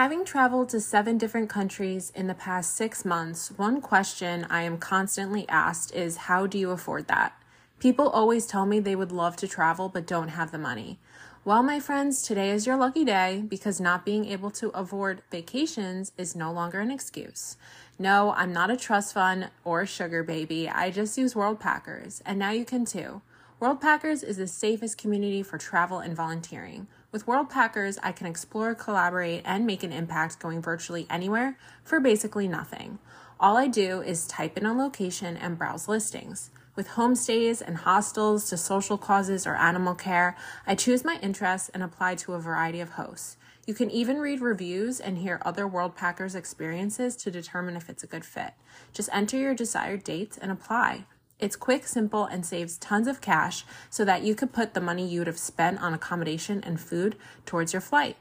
Having traveled to seven different countries in the past six months, one question I am constantly asked is how do you afford that? People always tell me they would love to travel but don't have the money. Well, my friends, today is your lucky day because not being able to afford vacations is no longer an excuse. No, I'm not a trust fund or sugar baby. I just use Worldpackers, and now you can too. Worldpackers is the safest community for travel and volunteering. With Worldpackers, I can explore, collaborate, and make an impact going virtually anywhere for basically nothing. All I do is type in a location and browse listings. With homestays and hostels to social causes or animal care, I choose my interests and apply to a variety of hosts. You can even read reviews and hear other Worldpackers experiences to determine if it's a good fit. Just enter your desired dates and apply. It's quick, simple, and saves tons of cash so that you could put the money you would have spent on accommodation and food towards your flight.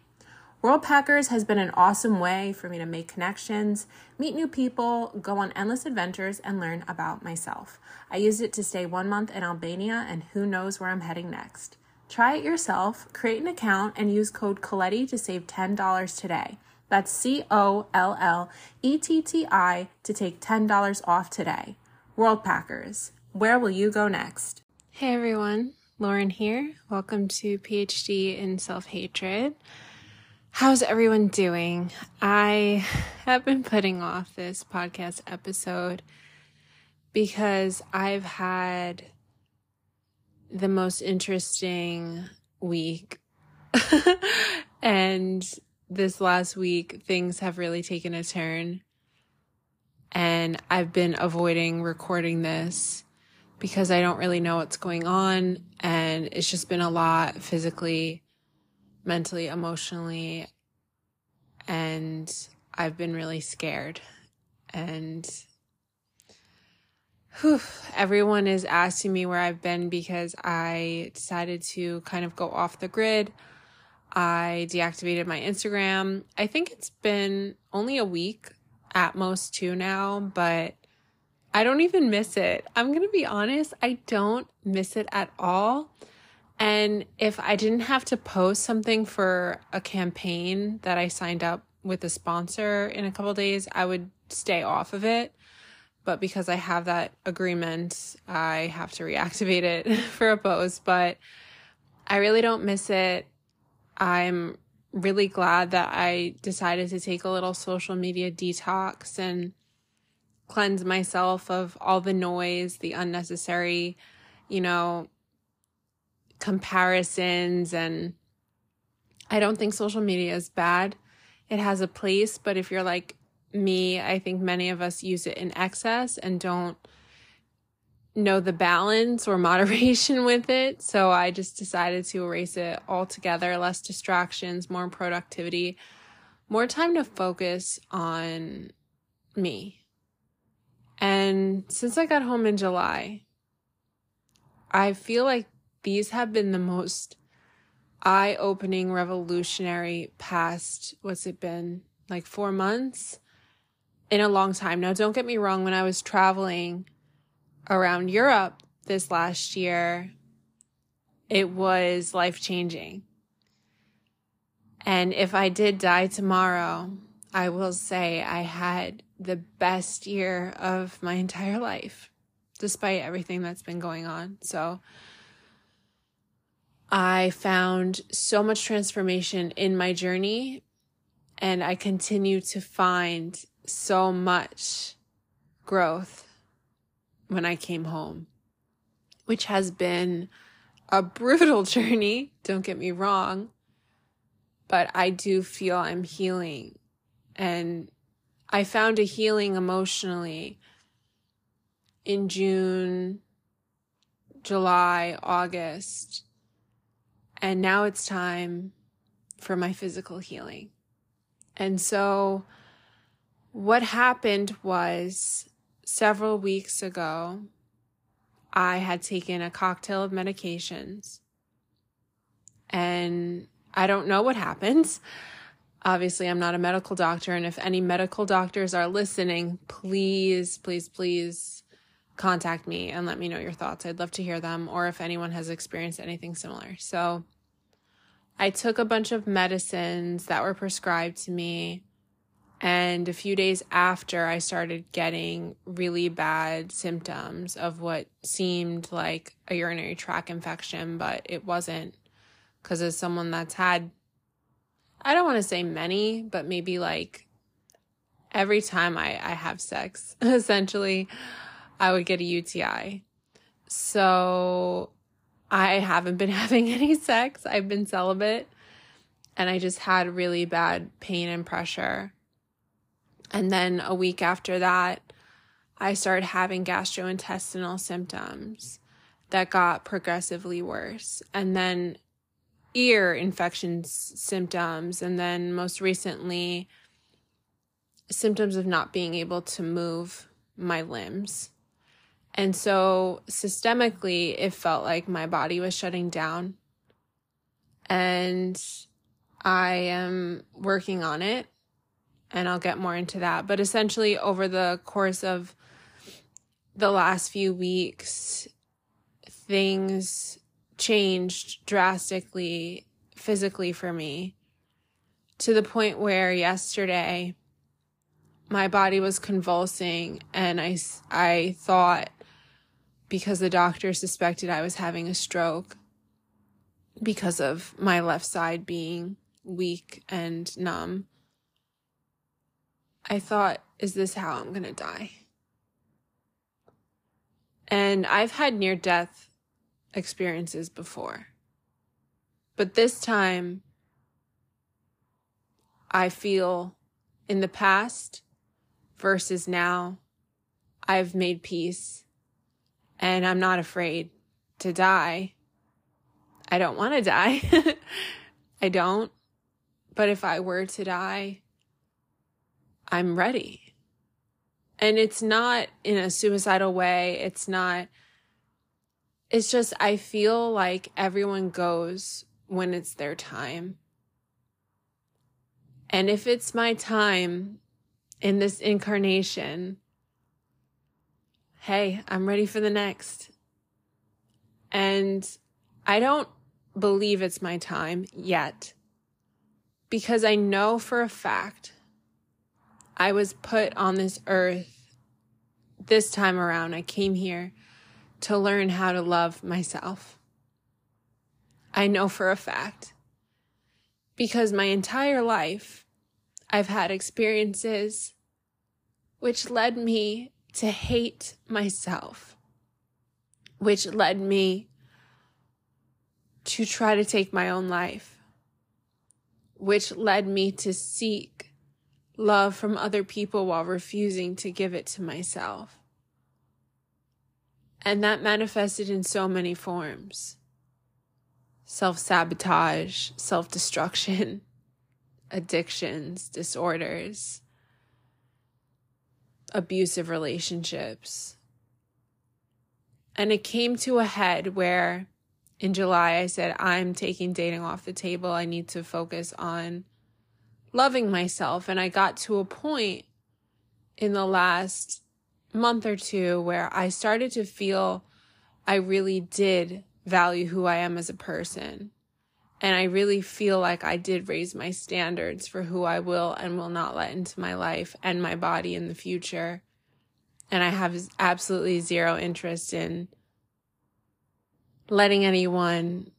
Worldpackers has been an awesome way for me to make connections, meet new people, go on endless adventures, and learn about myself. I used it to stay one month in Albania, and who knows where I'm heading next. Try it yourself, create an account, and use code Colletti to save $10 today. That's C O L L E T T I to take $10 off today. Worldpackers, where will you go next? Hey everyone, Lauren here. Welcome to PhD in Self Hatred. How's everyone doing? I have been putting off this podcast episode because I've had the most interesting week. and this last week, things have really taken a turn and I've been avoiding recording this because I don't really know what's going on and it's just been a lot physically, mentally, emotionally and I've been really scared and whew, everyone is asking me where I've been because I decided to kind of go off the grid. I deactivated my Instagram. I think it's been only a week at most two now, but I don't even miss it. I'm going to be honest, I don't miss it at all. And if I didn't have to post something for a campaign that I signed up with a sponsor in a couple days, I would stay off of it. But because I have that agreement, I have to reactivate it for a post. But I really don't miss it. I'm really glad that I decided to take a little social media detox and cleanse myself of all the noise, the unnecessary, you know, comparisons. And I don't think social media is bad. It has a place, but if you're like me, I think many of us use it in excess and don't know the balance or moderation with it. So I just decided to erase it altogether. Less distractions, more productivity, more time to focus on me. And since I got home in July, I feel like these have been the most eye opening, revolutionary past, what's it been? Like four months in a long time. Now, don't get me wrong, when I was traveling, around Europe this last year, it was life changing. And if I did die tomorrow, I will say I had the best year of my entire life, despite everything that's been going on. So I found so much transformation in my journey, and I continue to find so much growth when I came home, which has been a brutal journey. Don't get me wrong. But I do feel I'm healing. And I found a healing emotionally in June, July, August. And now it's time for my physical healing. And so what happened was several weeks ago, I had taken a cocktail of medications and I don't know what happens. Obviously, I'm not a medical doctor. And if any medical doctors are listening, please, please, please contact me and let me know your thoughts. I'd love to hear them or if anyone has experienced anything similar. So I took a bunch of medicines that were prescribed to me. And a few days after, I started getting really bad symptoms of what seemed like a urinary tract infection, but it wasn't. Because as someone that's had, I don't want to say many, but maybe like every time I, I have sex, essentially, I would get a UTI. So I haven't been having any sex. I've been celibate and I just had really bad pain and pressure. And then a week after that, I started having gastrointestinal symptoms that got progressively worse. And then ear infection symptoms. And then most recently, symptoms of not being able to move my limbs. And so systemically, it felt like my body was shutting down. And I am working on it. And I'll get more into that. But essentially, over the course of the last few weeks, things changed drastically physically for me to the point where yesterday my body was convulsing and I, I thought because the doctor suspected I was having a stroke because of my left side being weak and numb. I thought, is this how I'm going to die? And I've had near death experiences before. But this time, I feel in the past versus now, I've made peace and I'm not afraid to die. I don't want to die. I don't. But if I were to die, I'm ready. And it's not in a suicidal way. It's not, it's just, I feel like everyone goes when it's their time. And if it's my time in this incarnation, hey, I'm ready for the next. And I don't believe it's my time yet because I know for a fact I was put on this earth this time around. I came here to learn how to love myself. I know for a fact because my entire life I've had experiences which led me to hate myself, which led me to try to take my own life, which led me to seek love from other people while refusing to give it to myself. And that manifested in so many forms self sabotage, self destruction, addictions, disorders, abusive relationships. And it came to a head where in July I said, I'm taking dating off the table. I need to focus on loving myself. And I got to a point in the last month or two where I started to feel I really did value who I am as a person. And I really feel like I did raise my standards for who I will and will not let into my life and my body in the future. And I have absolutely zero interest in letting anyone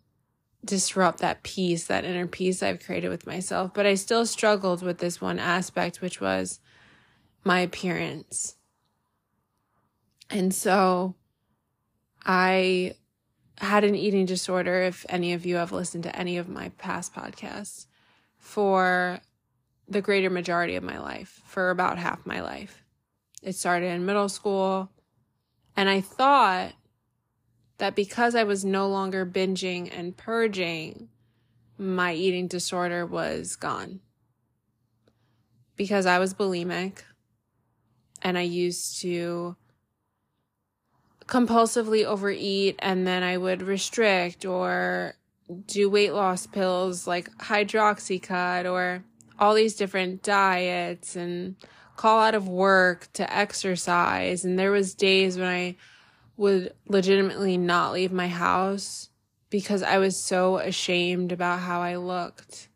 disrupt that peace, that inner peace I've created with myself. But I still struggled with this one aspect, which was my appearance. And so I had an eating disorder, if any of you have listened to any of my past podcasts, for the greater majority of my life, for about half my life. It started in middle school, and I thought that because I was no longer binging and purging, my eating disorder was gone. Because I was bulimic and I used to compulsively overeat and then I would restrict or do weight loss pills like hydroxycut or all these different diets and call out of work to exercise and there was days when I would legitimately not leave my house because I was so ashamed about how I looked.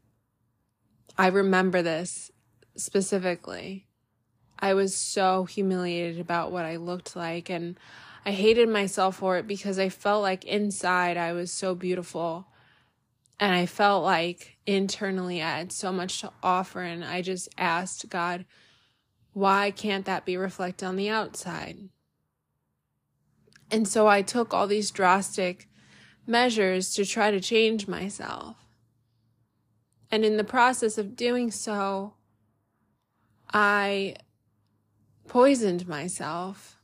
I remember this specifically. I was so humiliated about what I looked like and I hated myself for it because I felt like inside I was so beautiful and I felt like internally I had so much to offer and I just asked God, why can't that be reflected on the outside? And so I took all these drastic measures to try to change myself. And in the process of doing so, I poisoned myself.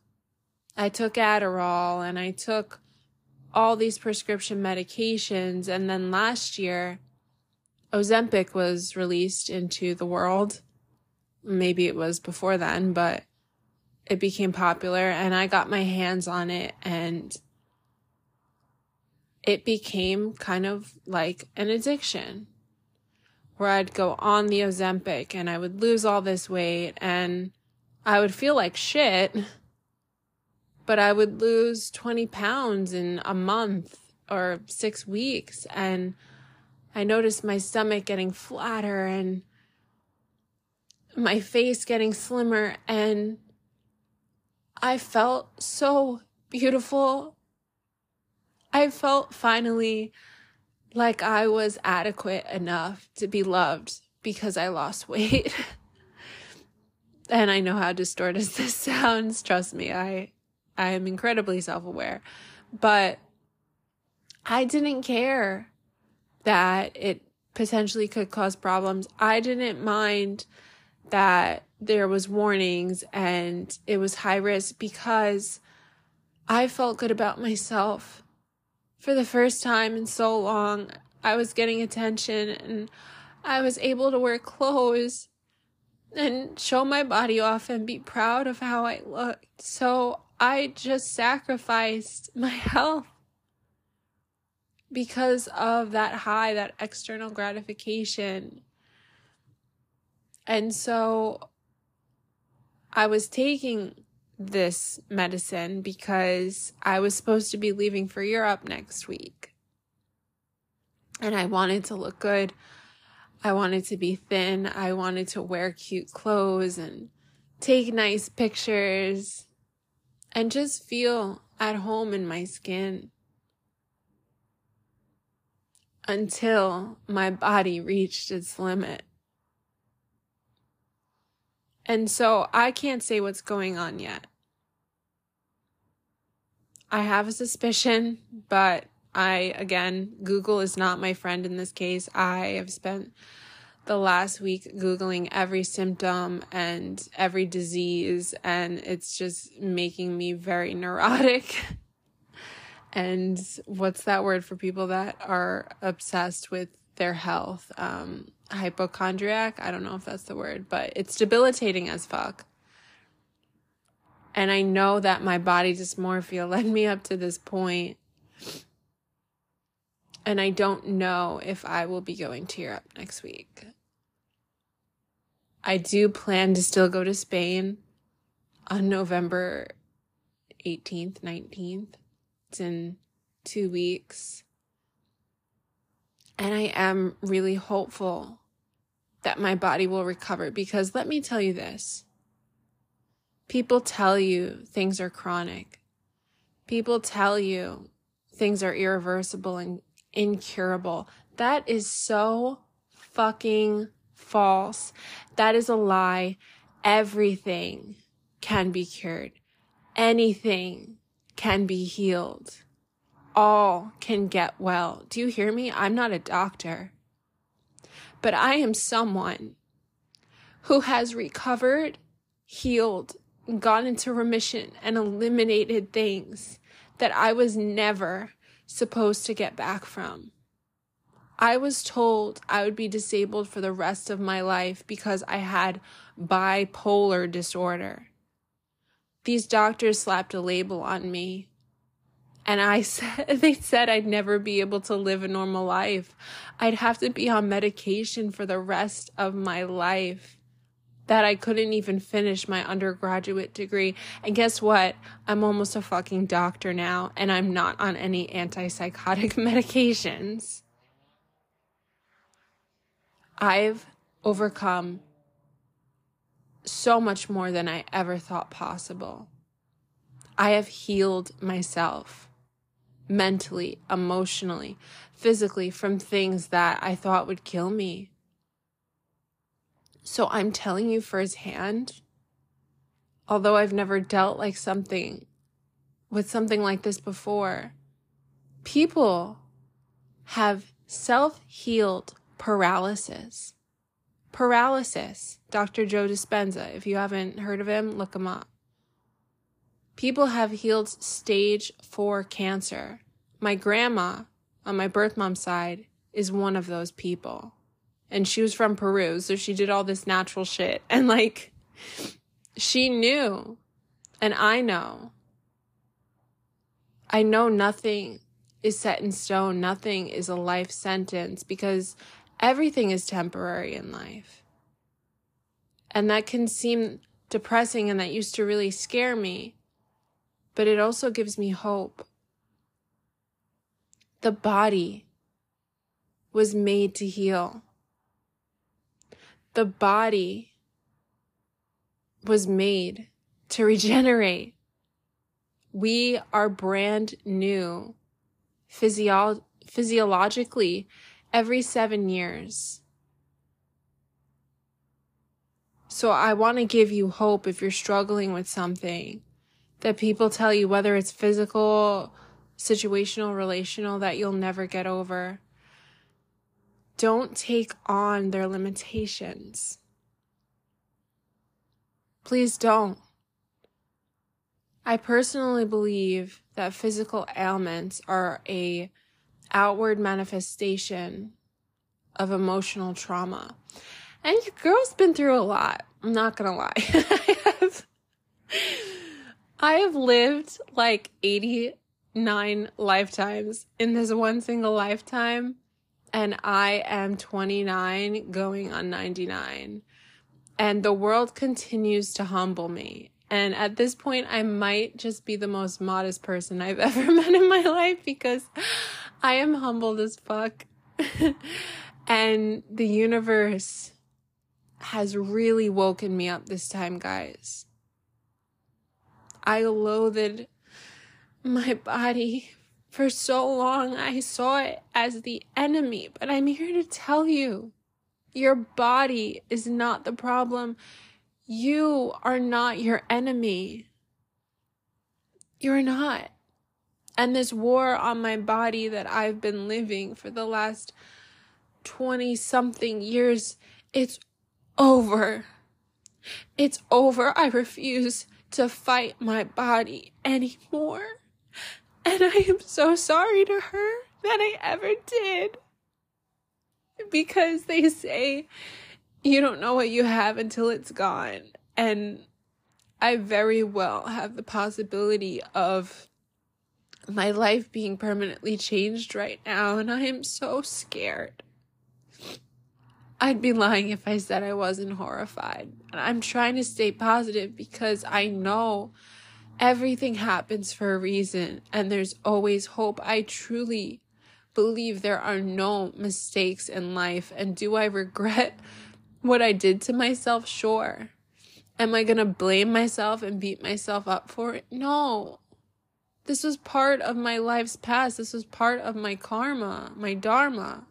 I took Adderall and I took all these prescription medications. And then last year, Ozempic was released into the world. Maybe it was before then, but it became popular and I got my hands on it and it became kind of like an addiction where I'd go on the Ozempic and I would lose all this weight and I would feel like shit, but I would lose 20 pounds in a month or six weeks. And I noticed my stomach getting flatter and my face getting slimmer and I felt so beautiful. I felt finally like I was adequate enough to be loved because I lost weight. and I know how distorted this sounds. Trust me, I I am incredibly self-aware. But I didn't care that it potentially could cause problems. I didn't mind that there was warnings and it was high risk because I felt good about myself. For the first time in so long, I was getting attention and I was able to wear clothes and show my body off and be proud of how I looked. So I just sacrificed my health because of that high, that external gratification. And so I was taking this medicine because I was supposed to be leaving for Europe next week. And I wanted to look good. I wanted to be thin. I wanted to wear cute clothes and take nice pictures and just feel at home in my skin until my body reached its limit. And so I can't say what's going on yet. I have a suspicion, but I, again, Google is not my friend in this case. I have spent the last week Googling every symptom and every disease, and it's just making me very neurotic. and what's that word for people that are obsessed with their health? Um, hypochondriac. I don't know if that's the word, but it's debilitating as fuck. And I know that my body dysmorphia led me up to this point. And I don't know if I will be going to Europe next week. I do plan to still go to Spain on November 18th, 19th. It's in two weeks. And I am really hopeful that my body will recover because let me tell you this. People tell you things are chronic. People tell you things are irreversible and incurable. That is so fucking false. That is a lie. Everything can be cured. Anything can be healed. All can get well. Do you hear me? I'm not a doctor but I am someone who has recovered, healed, gone into remission, and eliminated things that I was never supposed to get back from. I was told I would be disabled for the rest of my life because I had bipolar disorder. These doctors slapped a label on me and I said, they said I'd never be able to live a normal life. I'd have to be on medication for the rest of my life. that I couldn't even finish my undergraduate degree. And guess what? I'm almost a fucking doctor now, and I'm not on any antipsychotic medications. I've overcome so much more than I ever thought possible. I have healed myself mentally, emotionally, physically from things that I thought would kill me. So I'm telling you firsthand, although I've never dealt like something with something like this before, people have self healed paralysis. Paralysis. Dr. Joe Dispenza. If you haven't heard of him, look him up. People have healed stage four cancer. My grandma on my birth mom's side is one of those people. And she was from Peru, so she did all this natural shit. And like, she knew. And I know. I know nothing is set in stone. Nothing is a life sentence because everything is temporary in life. And that can seem depressing and that used to really scare me, but it also gives me hope. The body was made to heal. The body was made to regenerate. We are brand new physio- physiologically every seven years. So I want to give you hope if you're struggling with something that people tell you, whether it's physical, situational, relational, that you'll never get over. Don't take on their limitations. Please don't. I personally believe that physical ailments are a outward manifestation of emotional trauma. And your girl's been through a lot. I'm not gonna lie. I have lived like 89 lifetimes in this one single lifetime. And I am 29 going on 99. And the world continues to humble me. And at this point, I might just be the most modest person I've ever met in my life because I am humbled as fuck. and the universe has really woken me up this time, guys. I loathed my body for so long. I saw it as the enemy, but I'm here to tell you your body is not the problem. You are not your enemy. You're not. And this war on my body that I've been living for the last 20 something years, it's over. It's over. I refuse to fight my body anymore. And I am so sorry to her that I ever did. Because they say you don't know what you have until it's gone. And I very well have the possibility of my life being permanently changed right now, and I am so scared. I'd be lying if I said I wasn't horrified. And I'm trying to stay positive because I know everything happens for a reason and there's always hope. I truly believe there are no mistakes in life. And do I regret what I did to myself? Sure. Am I going to blame myself and beat myself up for it? No. This was part of my life's past. This was part of my karma, my dharma.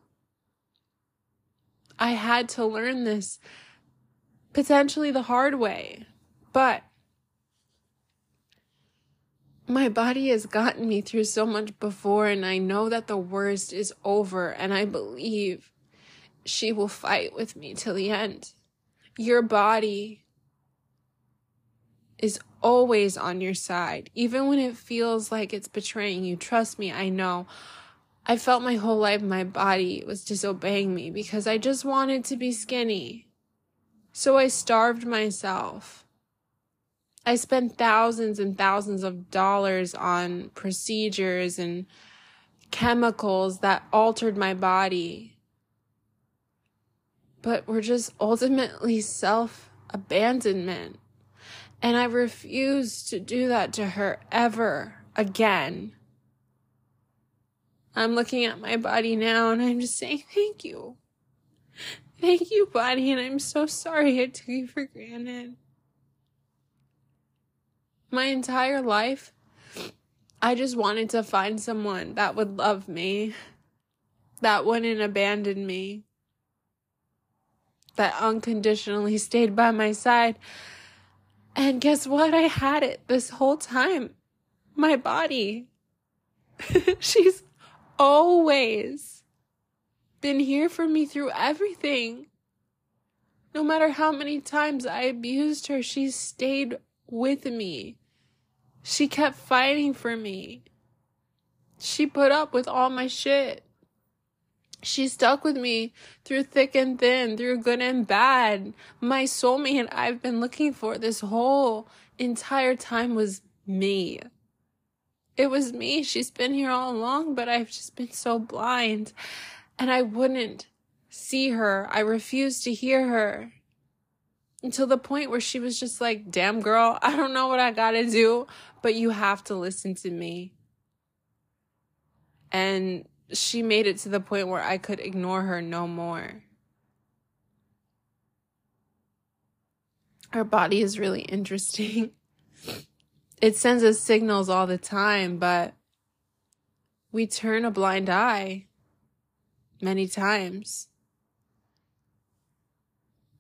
I had to learn this potentially the hard way, but my body has gotten me through so much before, and I know that the worst is over, and I believe she will fight with me till the end. Your body is always on your side, even when it feels like it's betraying you. Trust me, I know. I felt my whole life my body was disobeying me because I just wanted to be skinny. So I starved myself. I spent thousands and thousands of dollars on procedures and chemicals that altered my body. But were just ultimately self abandonment. And I refuse to do that to her ever again. I'm looking at my body now and I'm just saying, thank you. Thank you, body. And I'm so sorry I took you for granted. My entire life, I just wanted to find someone that would love me, that wouldn't abandon me, that unconditionally stayed by my side. And guess what? I had it this whole time. My body. She's always been here for me through everything. No matter how many times I abused her, she stayed with me. She kept fighting for me. She put up with all my shit. She stuck with me through thick and thin, through good and bad. My soulmate I've been looking for this whole entire time was me. It was me. She's been here all along, but I've just been so blind. And I wouldn't see her. I refused to hear her until the point where she was just like, damn girl, I don't know what I gotta do, but you have to listen to me. And she made it to the point where I could ignore her no more. Her body is really interesting. It sends us signals all the time, but we turn a blind eye many times.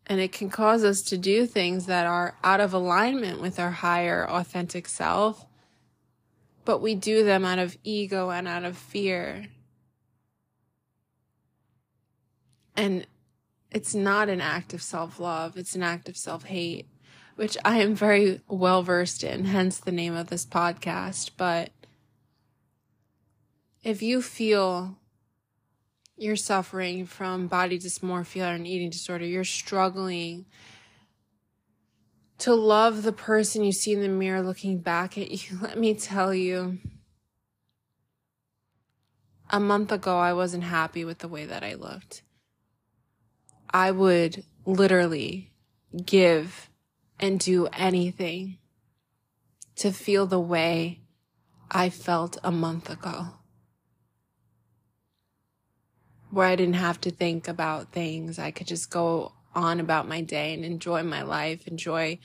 And it can cause us to do things that are out of alignment with our higher authentic self, but we do them out of ego and out of fear. And it's not an act of self love, it's an act of self hate, which I am very well versed in, hence the name of this podcast. But if you feel you're suffering from body dysmorphia or an eating disorder, you're struggling to love the person you see in the mirror looking back at you, let me tell you. A month ago, I wasn't happy with the way that I looked. I would literally give and do anything to feel the way I felt a month ago where I didn't have to think about things. I could just go on about my day and enjoy my life, enjoy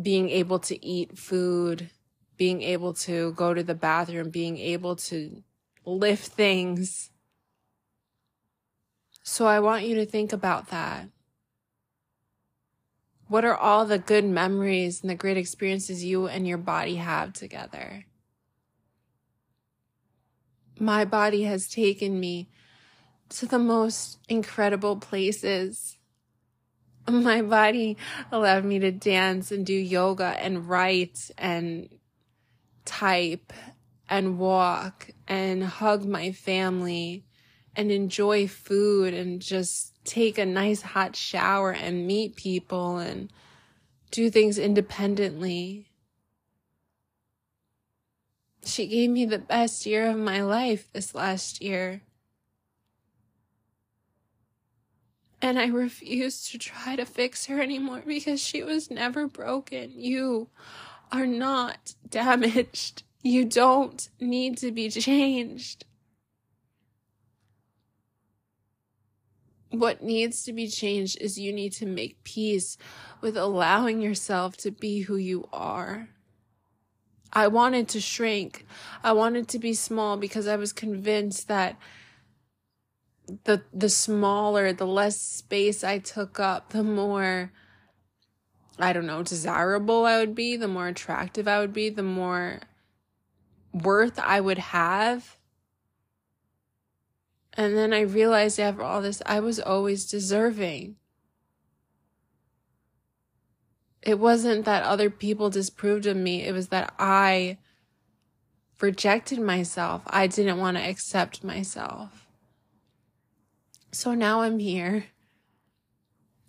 being able to eat food, being able to go to the bathroom, being able to lift things. So I want you to think about that. What are all the good memories and the great experiences you and your body have together? My body has taken me to the most incredible places. My body allowed me to dance and do yoga and write and type and walk and hug my family and enjoy food and just take a nice hot shower and meet people and do things independently. She gave me the best year of my life this last year. And I refuse to try to fix her anymore because she was never broken. You are not damaged. You don't need to be changed. What needs to be changed is you need to make peace with allowing yourself to be who you are. I wanted to shrink. I wanted to be small because I was convinced that the the smaller, the less space I took up, the more I don't know, desirable I would be, the more attractive I would be, the more worth I would have. And then I realized after all this, I was always deserving. It wasn't that other people disproved of me, it was that I rejected myself. I didn't want to accept myself. So now I'm here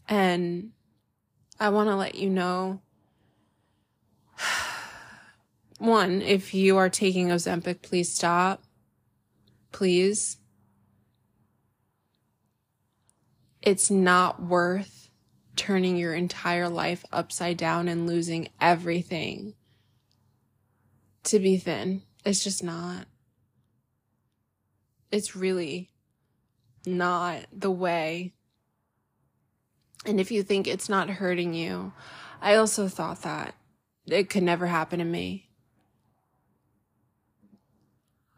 and I want to let you know one, if you are taking Ozempic, please stop. Please. It's not worth turning your entire life upside down and losing everything to be thin. It's just not. It's really not the way. And if you think it's not hurting you, I also thought that it could never happen to me.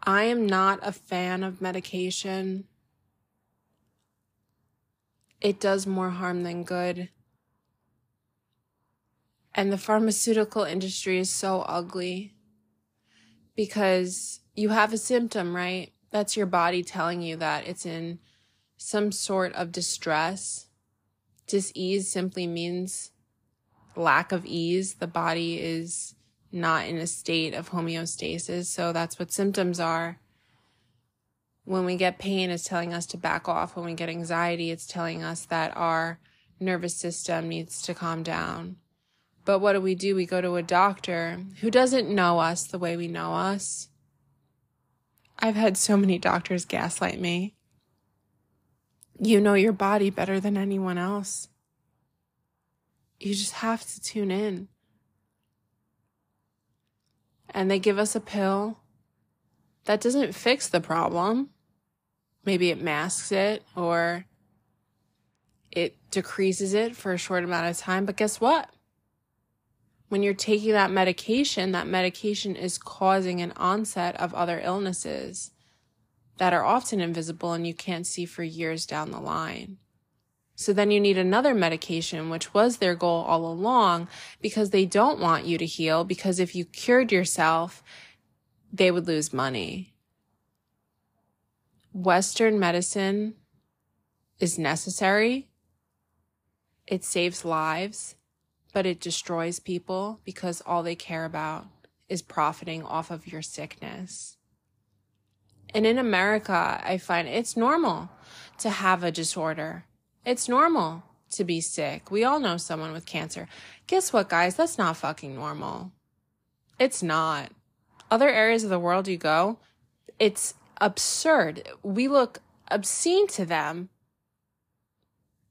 I am not a fan of medication. It does more harm than good. And the pharmaceutical industry is so ugly because you have a symptom, right? That's your body telling you that it's in some sort of distress. Disease simply means lack of ease. The body is not in a state of homeostasis. So that's what symptoms are. When we get pain, it's telling us to back off. When we get anxiety, it's telling us that our nervous system needs to calm down. But what do we do? We go to a doctor who doesn't know us the way we know us. I've had so many doctors gaslight me. You know your body better than anyone else. You just have to tune in. And they give us a pill that doesn't fix the problem. Maybe it masks it or it decreases it for a short amount of time. But guess what? when you're taking that medication, that medication is causing an onset of other illnesses that are often invisible and you can't see for years down the line. So then you need another medication, which was their goal all along because they don't want you to heal because if you cured yourself, they would lose money. Western medicine is necessary. It saves lives but it destroys people because all they care about is profiting off of your sickness. And in America, I find it's normal to have a disorder. It's normal to be sick. We all know someone with cancer. Guess what, guys? That's not fucking normal. It's not. Other areas of the world you go, it's absurd. We look obscene to them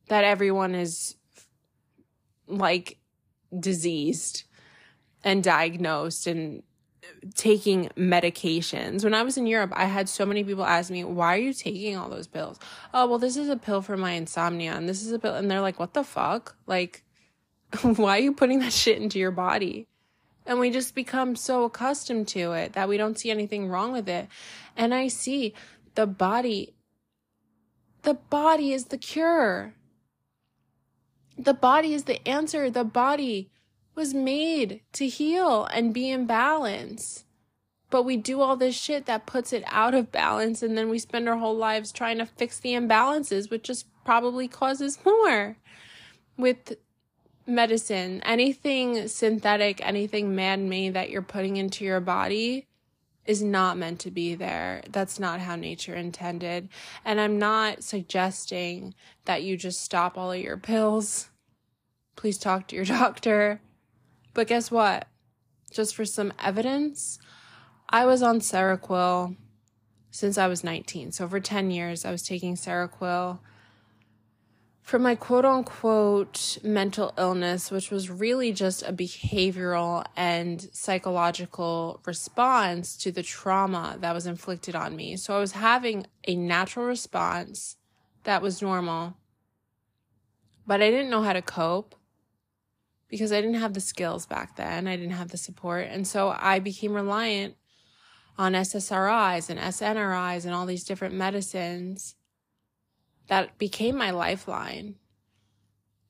that everyone is like diseased and diagnosed and taking medications. When I was in Europe, I had so many people ask me, why are you taking all those pills? Oh, well, this is a pill for my insomnia and this is a pill. And they're like, what the fuck? Like, why are you putting that shit into your body? And we just become so accustomed to it that we don't see anything wrong with it. And I see the body, the body is the cure. The body is the answer. The body was made to heal and be in balance. But we do all this shit that puts it out of balance, and then we spend our whole lives trying to fix the imbalances, which just probably causes more. With medicine, anything synthetic, anything man made that you're putting into your body is not meant to be there. That's not how nature intended. And I'm not suggesting that you just stop all of your pills please talk to your doctor. But guess what? Just for some evidence, I was on Seroquel since I was 19. So for 10 years, I was taking Seroquel for my quote unquote mental illness, which was really just a behavioral and psychological response to the trauma that was inflicted on me. So I was having a natural response that was normal, but I didn't know how to cope because I didn't have the skills back then. I didn't have the support. And so I became reliant on SSRIs and SNRIs and all these different medicines that became my lifeline.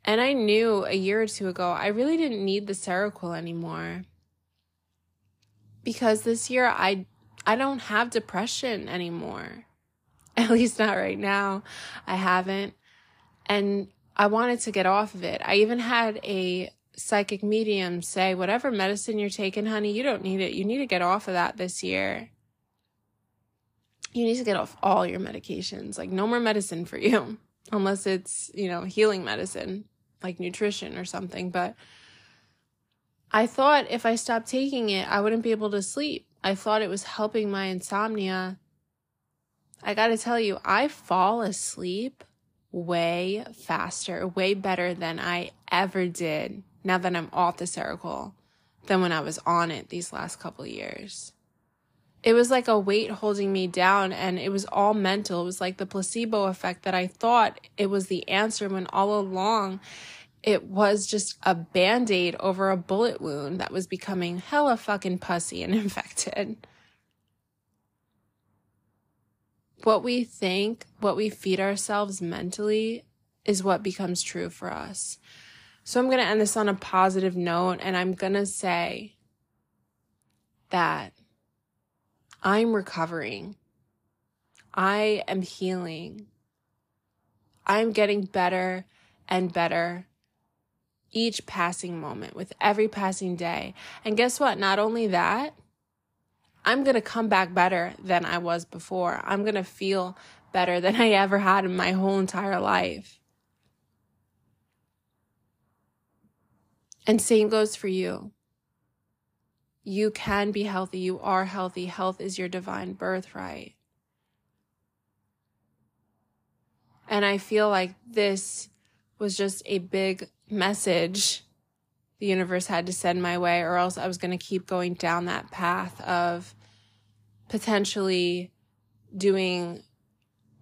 And I knew a year or two ago, I really didn't need the Seroquel anymore. Because this year I I don't have depression anymore. At least not right now. I haven't. And I wanted to get off of it. I even had a psychic medium say, whatever medicine you're taking, honey, you don't need it. You need to get off of that this year. You need to get off all your medications. Like, no more medicine for you, unless it's, you know, healing medicine, like nutrition or something. But I thought if I stopped taking it, I wouldn't be able to sleep. I thought it was helping my insomnia. I gotta tell you, I fall asleep way faster, way better than I ever did now that I'm off the Seroquel than when I was on it these last couple years. It was like a weight holding me down and it was all mental. It was like the placebo effect that I thought it was the answer when all along it was just a band aid over a bullet wound that was becoming hella fucking pussy and infected. What we think, what we feed ourselves mentally is what becomes true for us. So I'm going to end this on a positive note and I'm going to say that I'm recovering. I am healing. I'm getting better and better each passing moment with every passing day. And guess what? Not only that, I'm going to come back better than I was before. I'm going to feel better than I ever had in my whole entire life. And same goes for you. You can be healthy. You are healthy. Health is your divine birthright. And I feel like this was just a big message the universe had to send my way, or else I was going to keep going down that path of potentially doing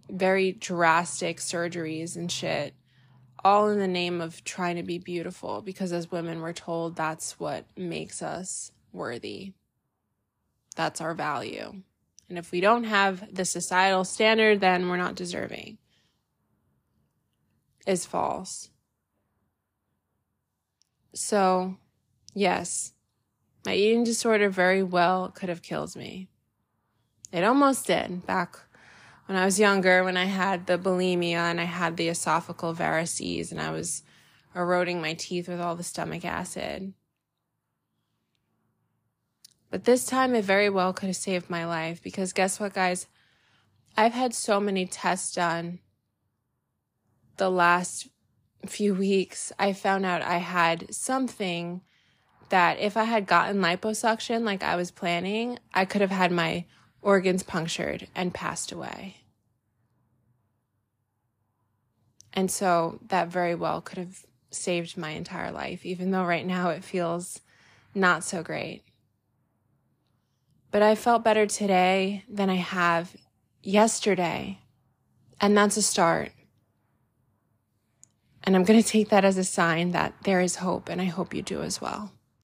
very drastic surgeries and shit, all in the name of trying to be beautiful, because as women, we're told that's what makes us worthy. That's our value. And if we don't have the societal standard, then we're not deserving. Is false. So, yes, my eating disorder very well could have killed me. It almost did back when I was younger, when I had the bulimia and I had the esophageal varices and I was eroding my teeth with all the stomach acid. But this time it very well could have saved my life because guess what, guys? I've had so many tests done the last few weeks, I found out I had something that if I had gotten liposuction like I was planning, I could have had my organs punctured and passed away. And so that very well could have saved my entire life, even though right now it feels not so great. But I felt better today than I have yesterday. And that's a start. And I'm going to take that as a sign that there is hope, and I hope you do as well.